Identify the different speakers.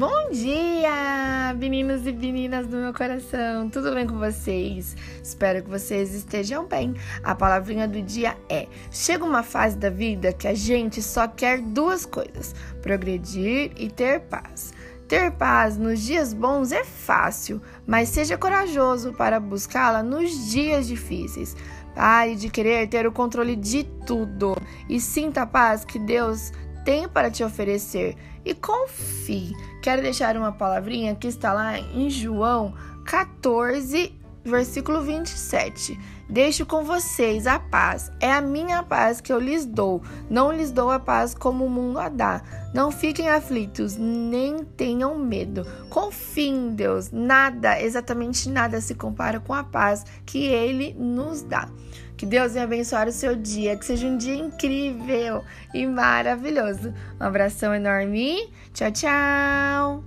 Speaker 1: Bom dia, meninos e meninas do meu coração. Tudo bem com vocês? Espero que vocês estejam bem. A palavrinha do dia é: chega uma fase da vida que a gente só quer duas coisas: progredir e ter paz. Ter paz nos dias bons é fácil, mas seja corajoso para buscá-la nos dias difíceis. Pare de querer ter o controle de tudo e sinta a paz que Deus tem para te oferecer e confie. Quero deixar uma palavrinha que está lá em João 14, versículo 27. Deixo com vocês a paz. É a minha paz que eu lhes dou. Não lhes dou a paz como o mundo a dá. Não fiquem aflitos, nem tenham medo. Confiem em Deus. Nada, exatamente nada se compara com a paz que ele nos dá. Que Deus venha abençoar o seu dia, que seja um dia incrível e maravilhoso. Um abração enorme. Tchau, tchau.